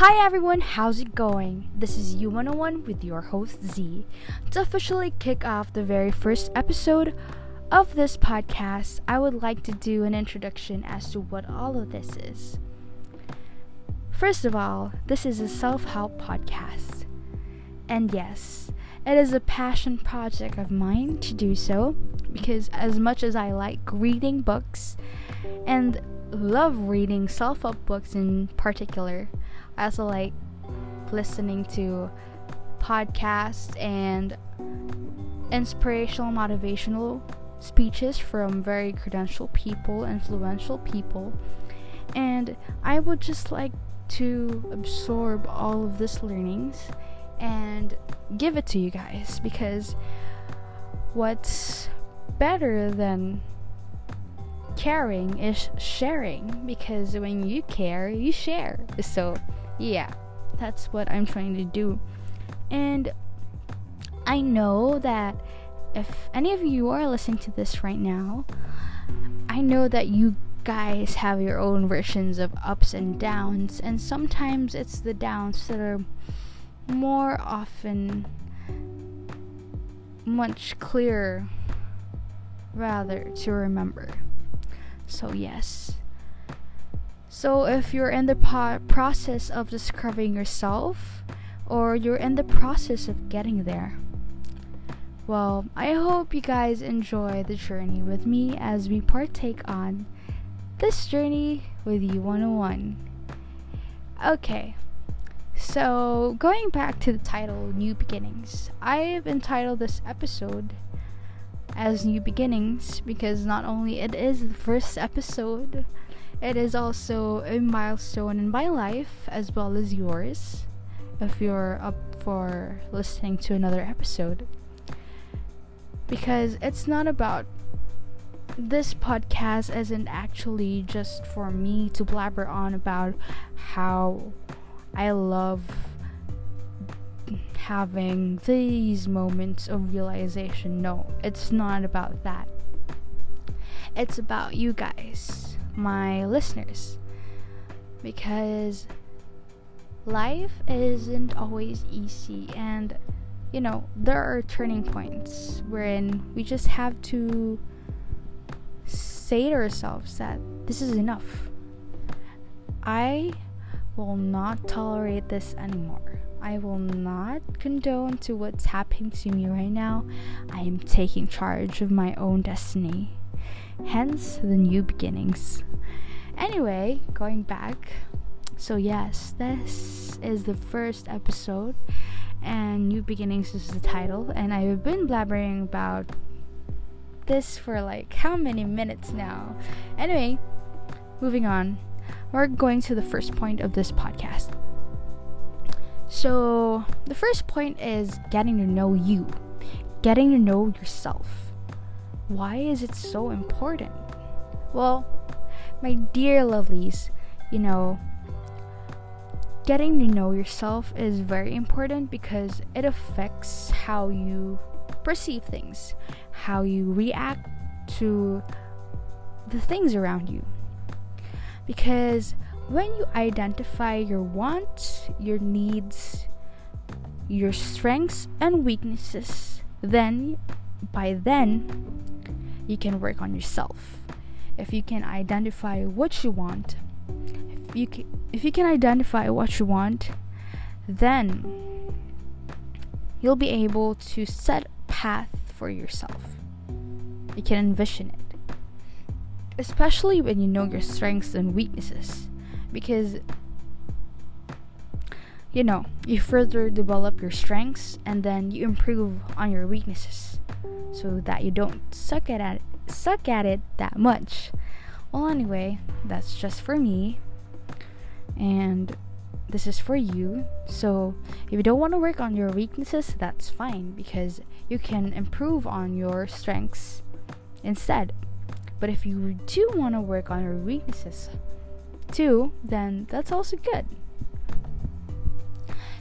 Hi everyone, how's it going? This is U101 with your host Z. To officially kick off the very first episode of this podcast, I would like to do an introduction as to what all of this is. First of all, this is a self help podcast. And yes, it is a passion project of mine to do so because, as much as I like reading books and love reading self help books in particular, I also like listening to podcasts and inspirational, motivational speeches from very credentialed people, influential people. And I would just like to absorb all of this learnings and give it to you guys because what's better than caring is sharing because when you care, you share. So, yeah, that's what I'm trying to do. And I know that if any of you are listening to this right now, I know that you guys have your own versions of ups and downs, and sometimes it's the downs that are more often much clearer rather to remember. So, yes. So, if you're in the po- process of discovering yourself, or you're in the process of getting there, well, I hope you guys enjoy the journey with me as we partake on this journey with you 101. Okay, so going back to the title New Beginnings, I've entitled this episode as New Beginnings because not only it is the first episode, it is also a milestone in my life as well as yours if you're up for listening to another episode. Because it's not about this podcast isn't actually just for me to blabber on about how I love having these moments of realization. No, it's not about that. It's about you guys, my listeners. Because life isn't always easy and you know, there are turning points wherein we just have to say to ourselves that this is enough. I will not tolerate this anymore. I will not condone to what's happening to me right now. I am taking charge of my own destiny. Hence the new beginnings. Anyway, going back. So, yes, this is the first episode, and New Beginnings is the title. And I've been blabbering about this for like how many minutes now? Anyway, moving on. We're going to the first point of this podcast. So, the first point is getting to know you, getting to know yourself. Why is it so important? Well, my dear lovelies, you know, getting to know yourself is very important because it affects how you perceive things, how you react to the things around you. Because when you identify your wants, your needs, your strengths and weaknesses, then by then you can work on yourself. If you can identify what you want, if you can, if you can identify what you want, then you'll be able to set a path for yourself. You can envision it. Especially when you know your strengths and weaknesses because you know you further develop your strengths and then you improve on your weaknesses so that you don't suck at it suck at it that much. Well anyway that's just for me. And this is for you. So if you don't want to work on your weaknesses that's fine because you can improve on your strengths instead. But if you do want to work on your weaknesses too, then that's also good.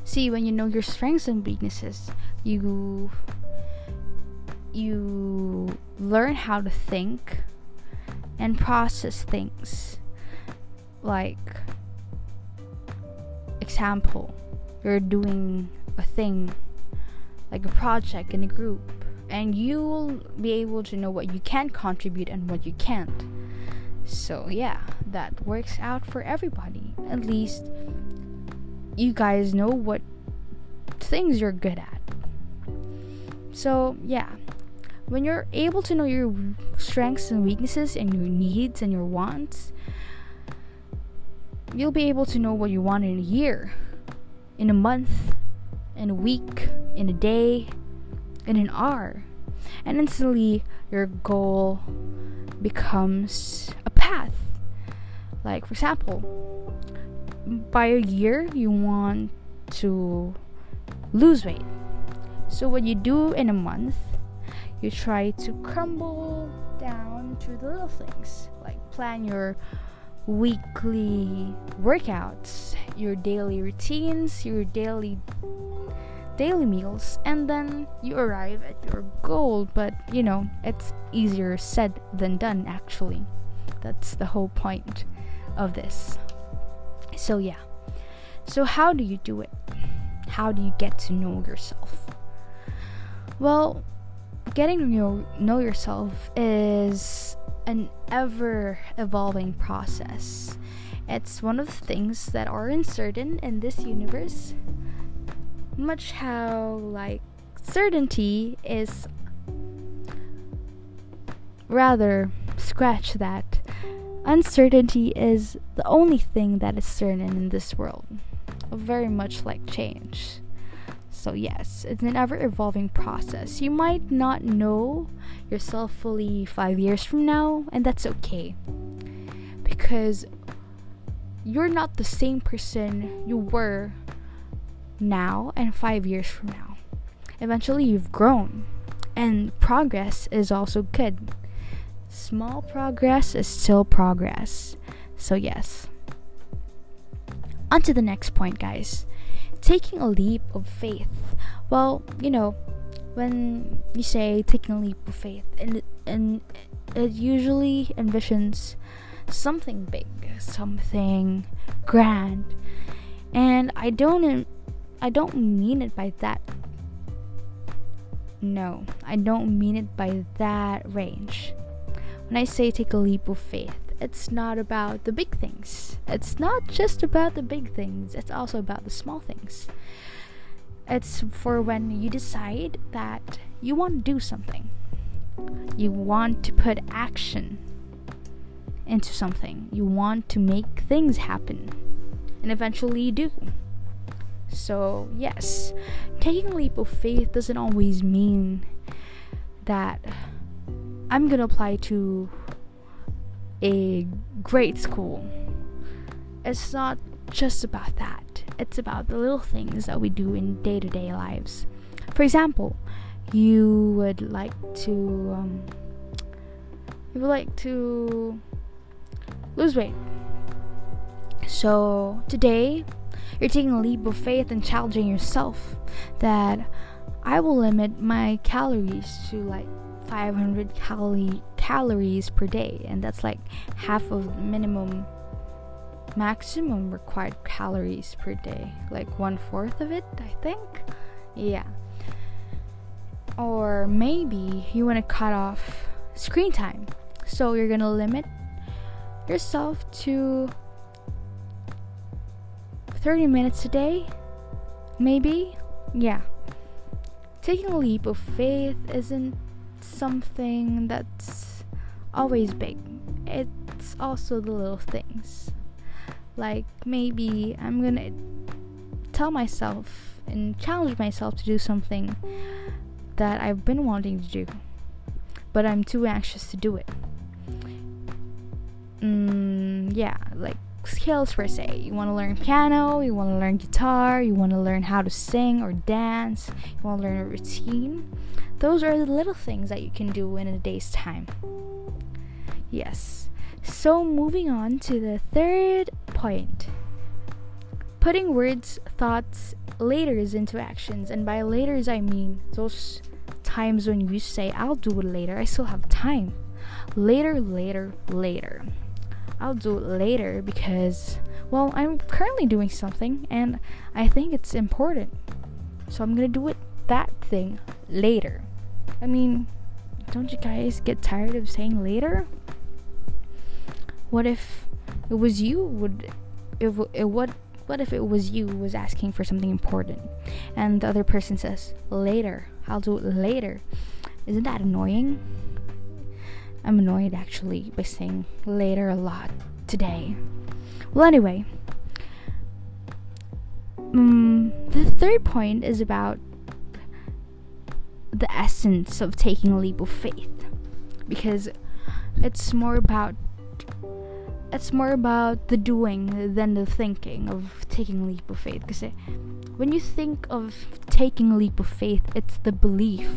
See, when you know your strengths and weaknesses, you you learn how to think and process things like example, you're doing a thing like a project in a group, and you'll be able to know what you can contribute and what you can't. So, yeah, that works out for everybody. At least you guys know what things you're good at. So, yeah, when you're able to know your strengths and weaknesses and your needs and your wants, you'll be able to know what you want in a year, in a month, in a week, in a day, in an hour. And instantly, your goal becomes a path. Like, for example, by a year, you want to lose weight. So, what you do in a month, you try to crumble down to the little things, like plan your weekly workouts, your daily routines, your daily daily meals, and then you arrive at your goal. But you know, it's easier said than done actually. That's the whole point of this. So yeah. So how do you do it? How do you get to know yourself? Well, getting to know, know yourself is an ever evolving process. It's one of the things that are uncertain in this universe, much how, like, certainty is rather scratch that. Uncertainty is the only thing that is certain in this world, very much like change. So, yes, it's an ever evolving process. You might not know yourself fully five years from now, and that's okay. Because you're not the same person you were now and five years from now. Eventually, you've grown, and progress is also good. Small progress is still progress. So, yes. On to the next point, guys taking a leap of faith. Well, you know, when you say taking a leap of faith, and and it usually envisions something big, something grand, and I don't I don't mean it by that. No, I don't mean it by that range. When I say take a leap of faith, it's not about the big things. It's not just about the big things, it's also about the small things. It's for when you decide that you want to do something, you want to put action into something, you want to make things happen, and eventually you do. So, yes, taking a leap of faith doesn't always mean that I'm gonna apply to a great school. It's not just about that, it's about the little things that we do in day to day lives. For example, you would like to um, you would like to lose weight. So today you're taking a leap of faith and challenging yourself that I will limit my calories to like 500 calorie calories per day, and that's like half of minimum maximum required calories per day, like one fourth of it, I think. Yeah. Or maybe you want to cut off screen time, so you're gonna limit yourself to 30 minutes a day, maybe. Yeah. Taking a leap of faith isn't something that's always big. It's also the little things. Like maybe I'm gonna tell myself and challenge myself to do something that I've been wanting to do, but I'm too anxious to do it. Mm, yeah, like skills per se. You want to learn piano, you want to learn guitar, you want to learn how to sing or dance, you want to learn a routine. Those are the little things that you can do in a day's time. Yes. So, moving on to the third point putting words, thoughts, laters into actions. And by laters, I mean those times when you say, I'll do it later, I still have time. Later, later, later. I'll do it later because well, I'm currently doing something and I think it's important. So I'm to do it that thing later. I mean, don't you guys get tired of saying later? What if it was you would if it what what if it was you was asking for something important and the other person says later i'll do it later isn't that annoying i'm annoyed actually by saying later a lot today well anyway um, the third point is about the essence of taking a leap of faith because it's more about it's more about the doing than the thinking of taking a leap of faith. Because when you think of taking a leap of faith, it's the belief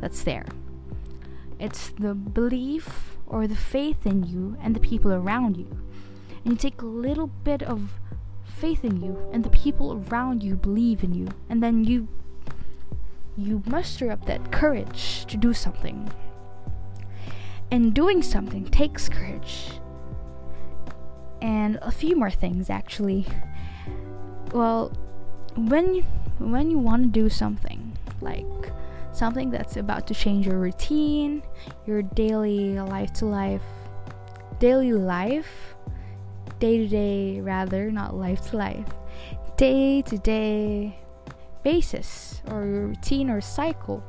that's there. It's the belief or the faith in you and the people around you. And you take a little bit of faith in you and the people around you believe in you and then you you muster up that courage to do something. And doing something takes courage and a few more things actually. Well, when you, when you want to do something like something that's about to change your routine, your daily life to life, daily life, day to day rather, not life to life, day to day basis or routine or cycle.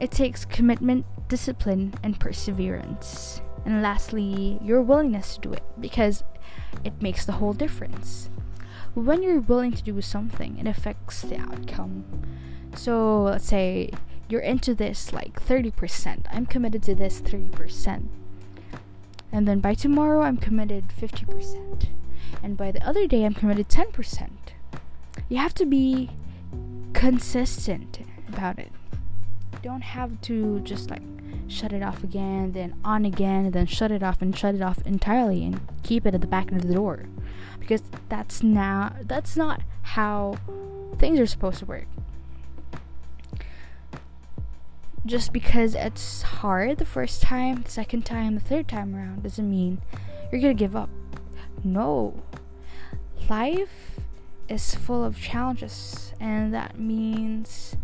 It takes commitment, discipline, and perseverance. And lastly, your willingness to do it because it makes the whole difference. When you're willing to do something, it affects the outcome. So, let's say you're into this like 30%. I'm committed to this 30%. And then by tomorrow, I'm committed 50%. And by the other day, I'm committed 10%. You have to be consistent about it. Don't have to just like shut it off again, then on again, then shut it off and shut it off entirely and keep it at the back of the door. Because that's now that's not how things are supposed to work. Just because it's hard the first time, the second time, the third time around doesn't mean you're gonna give up. No. Life is full of challenges, and that means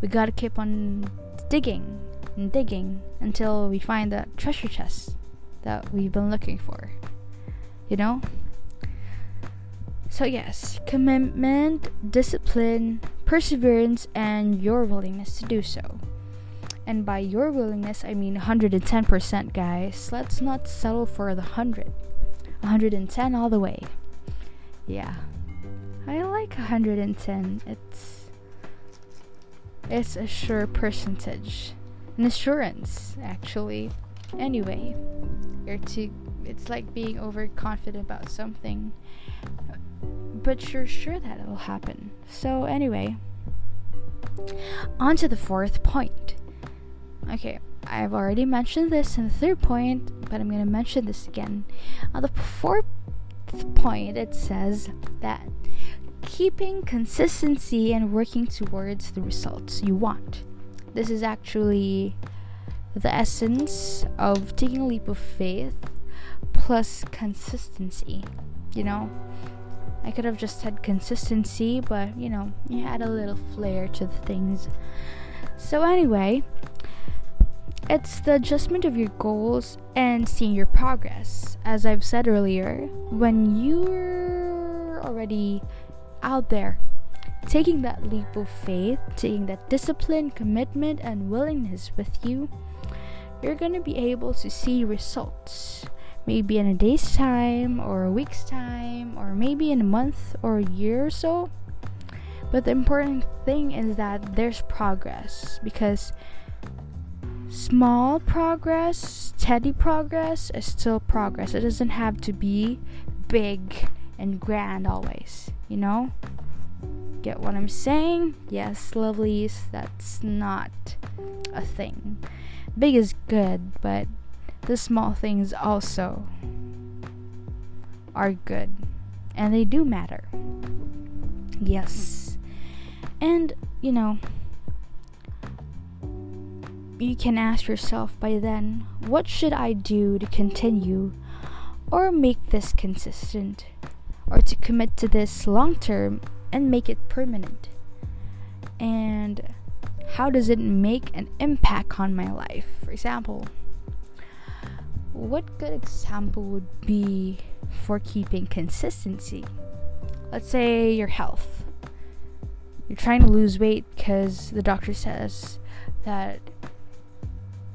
we gotta keep on digging and digging until we find the treasure chest that we've been looking for. You know? So, yes, commitment, discipline, perseverance, and your willingness to do so. And by your willingness, I mean 110%, guys. Let's not settle for the 100. 110 all the way. Yeah. I like 110. It's it's a sure percentage an assurance actually anyway you're too it's like being overconfident about something but you're sure that it'll happen so anyway on to the fourth point okay i've already mentioned this in the third point but i'm to mention this again on the fourth point it says that keeping consistency and working towards the results you want this is actually the essence of taking a leap of faith plus consistency. You know, I could have just said consistency, but you know, you had a little flair to the things. So, anyway, it's the adjustment of your goals and seeing your progress. As I've said earlier, when you're already out there taking that leap of faith, taking that discipline, commitment, and willingness with you, you're going to be able to see results. Maybe in a day's time, or a week's time, or maybe in a month or a year or so. But the important thing is that there's progress because small progress, steady progress is still progress. It doesn't have to be big and grand always, you know? Get what I'm saying? Yes, lovelies, that's not a thing. Big is good, but the small things also are good. And they do matter. Yes. And, you know, you can ask yourself by then, what should I do to continue? or make this consistent or to commit to this long term and make it permanent? And how does it make an impact on my life? For example, what good example would be for keeping consistency? Let's say your health. You're trying to lose weight because the doctor says that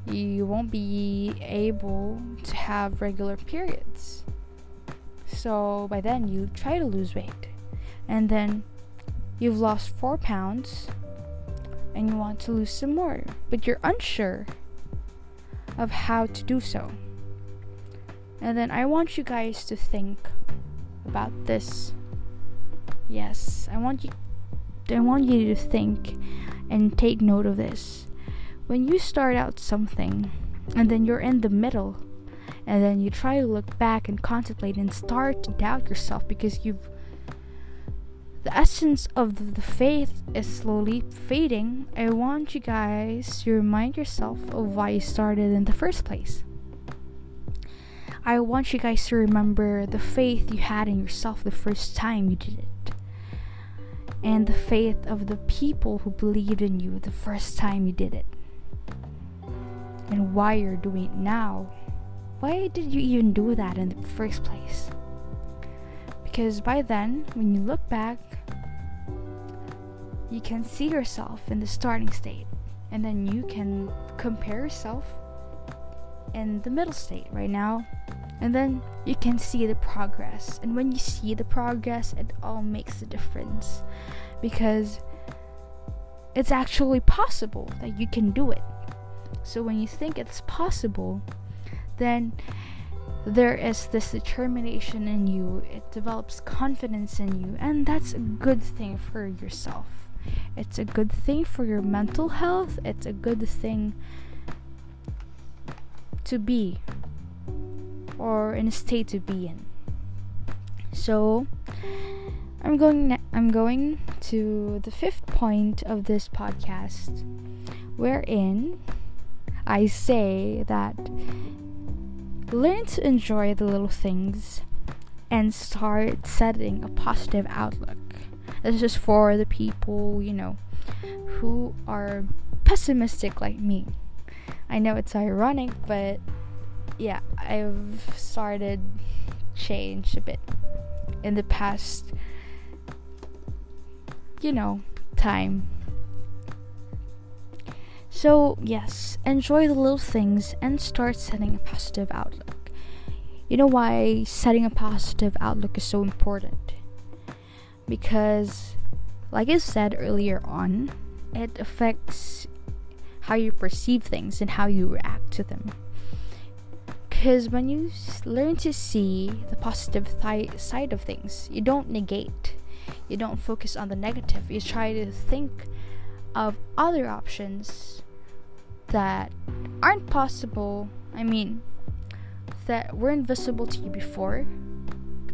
you won't be able to have regular periods. So by then, you try to lose weight. And then you've lost four pounds and you want to lose some more, but you're unsure of how to do so. And then I want you guys to think about this. Yes, I want you I want you to think and take note of this. When you start out something and then you're in the middle and then you try to look back and contemplate and start to doubt yourself because you've the essence of the faith is slowly fading. I want you guys to remind yourself of why you started in the first place. I want you guys to remember the faith you had in yourself the first time you did it. And the faith of the people who believed in you the first time you did it. And why you're doing it now. Why did you even do that in the first place? Because by then, when you look back, you can see yourself in the starting state. And then you can compare yourself in the middle state right now. And then you can see the progress. And when you see the progress, it all makes a difference. Because it's actually possible that you can do it. So when you think it's possible, then there is this determination in you, it develops confidence in you, and that's a good thing for yourself. It's a good thing for your mental health, it's a good thing to be or in a state to be in. So, I'm going I'm going to the fifth point of this podcast wherein I say that learn to enjoy the little things and start setting a positive outlook. This is for the people, you know, who are pessimistic like me. I know it's ironic, but yeah, I've started change a bit in the past you know, time. So, yes, enjoy the little things and start setting a positive outlook. You know why setting a positive outlook is so important? Because, like I said earlier on, it affects how you perceive things and how you react to them. Because when you learn to see the positive side of things, you don't negate you don't focus on the negative you try to think of other options that aren't possible i mean that were invisible to you before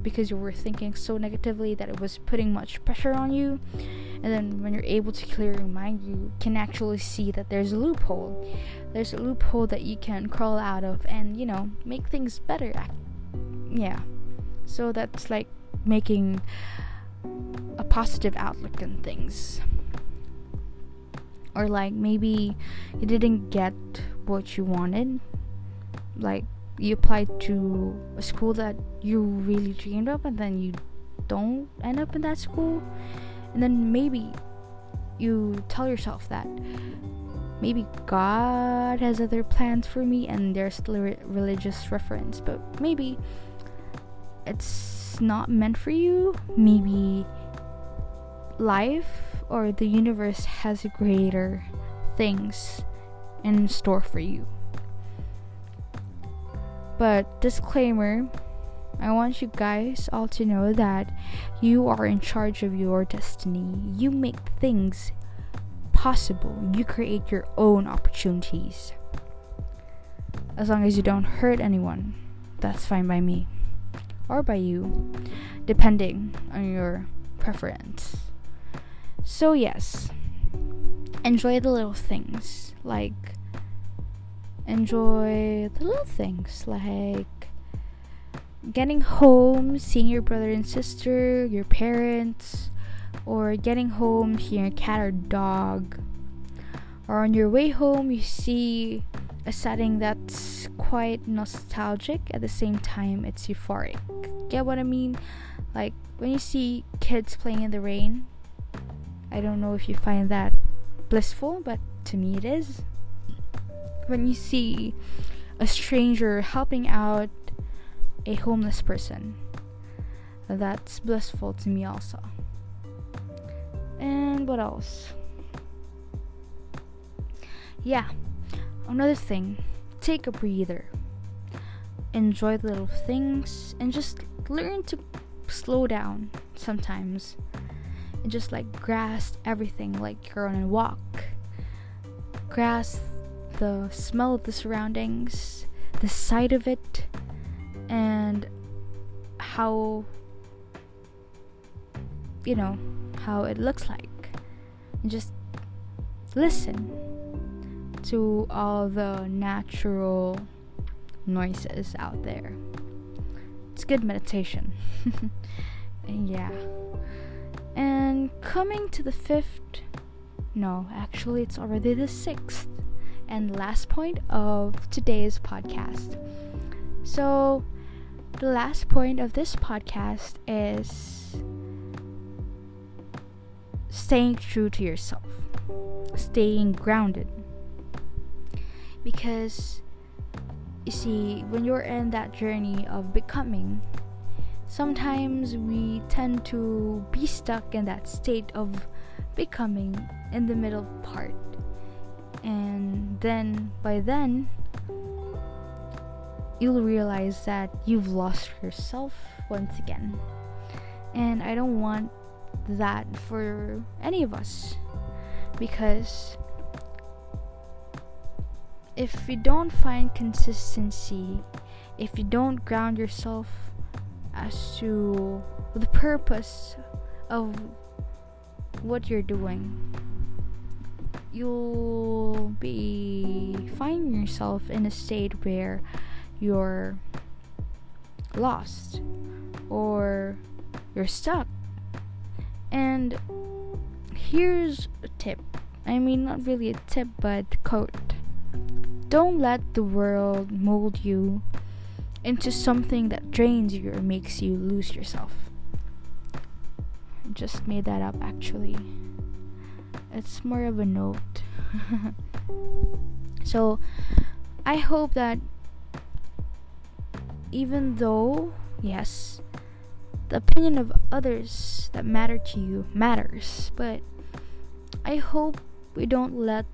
because you were thinking so negatively that it was putting much pressure on you. And then when you're able to clear your mind you can actually see that there's a loophole. There's a loophole that you can crawl out of and you know make things better yeah. So that's like making a positive outlook on things. Or like maybe you didn't get what you wanted. Like you applied to a school that you really dreamed of and then you don't end up in that school. And then maybe you tell yourself that maybe God has other plans for me and there's still a religious reference, but maybe it's not meant for you. Maybe life or the universe has greater things in store for you. But disclaimer I want you guys all to know that you are in charge of your destiny. You make things possible, you create your own opportunities. As long as you don't hurt anyone, that's fine by me or by you, depending on your preference. So, yes, enjoy the little things. Like, enjoy the little things. Like, getting home, seeing your brother and sister, your parents, or getting home, seeing a cat or dog. Or on your way home, you see a setting that's quite nostalgic at the same time it's euphoric. Get what I mean? Like when you see kids playing in the rain, I don't know if you find that blissful, but to me it is. When you see a stranger helping out a homeless person, that's blissful to me also. And what else? Yeah, Another thing, take a breather. Enjoy the little things and just learn to slow down sometimes. And just like grasp everything like you're on a walk. Grasp the smell of the surroundings, the sight of it, and how you know how it looks like and just listen to all the natural noises out there. It's good meditation. yeah. And coming to the fifth, no, actually, it's already the sixth and last point of today's podcast. So, the last point of this podcast is staying true to yourself, staying grounded because you see when you're in that journey of becoming sometimes we tend to be stuck in that state of becoming in the middle part. And then by then you'll realize that you've lost yourself once again. And i don't want that for any of us. Because if you don't find consistency, if you don't ground yourself as to the purpose of what you're doing, you'll be finding yourself in a state where you're lost or you're stuck. And here's a tip. I mean, not really a tip, but a quote don't let the world mold you into something that drains you or makes you lose yourself. I just made that up actually. It's more of a note. so, I hope that even though, yes, the opinion of others that matter to you matters, but I hope we don't let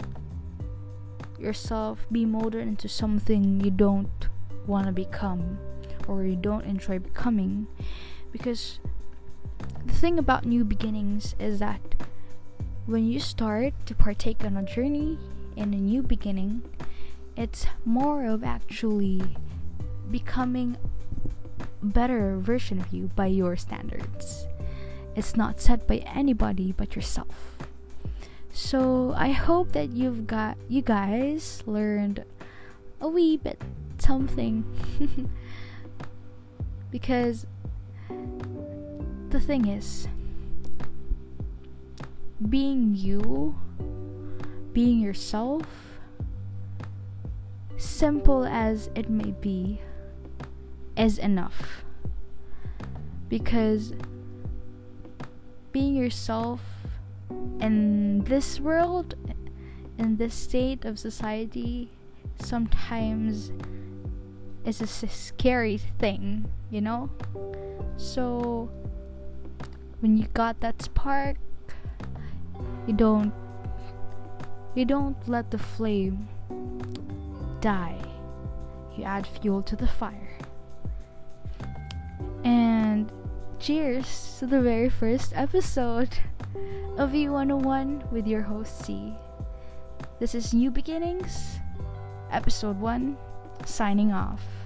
yourself be molded into something you don't want to become or you don't enjoy becoming because the thing about new beginnings is that when you start to partake on a journey in a new beginning it's more of actually becoming a better version of you by your standards. It's not set by anybody but yourself. So I hope that you've got you guys learned a wee bit something. Because the thing is being you being yourself simple as it may be is enough. Because being yourself in this world, in this state of society, sometimes it's a scary thing, you know? So, when you got that spark, you don't you don't let the flame die. You add fuel to the fire. And cheers to the very first episode of E101 with your host C. This is New Beginnings, Episode 1, signing off.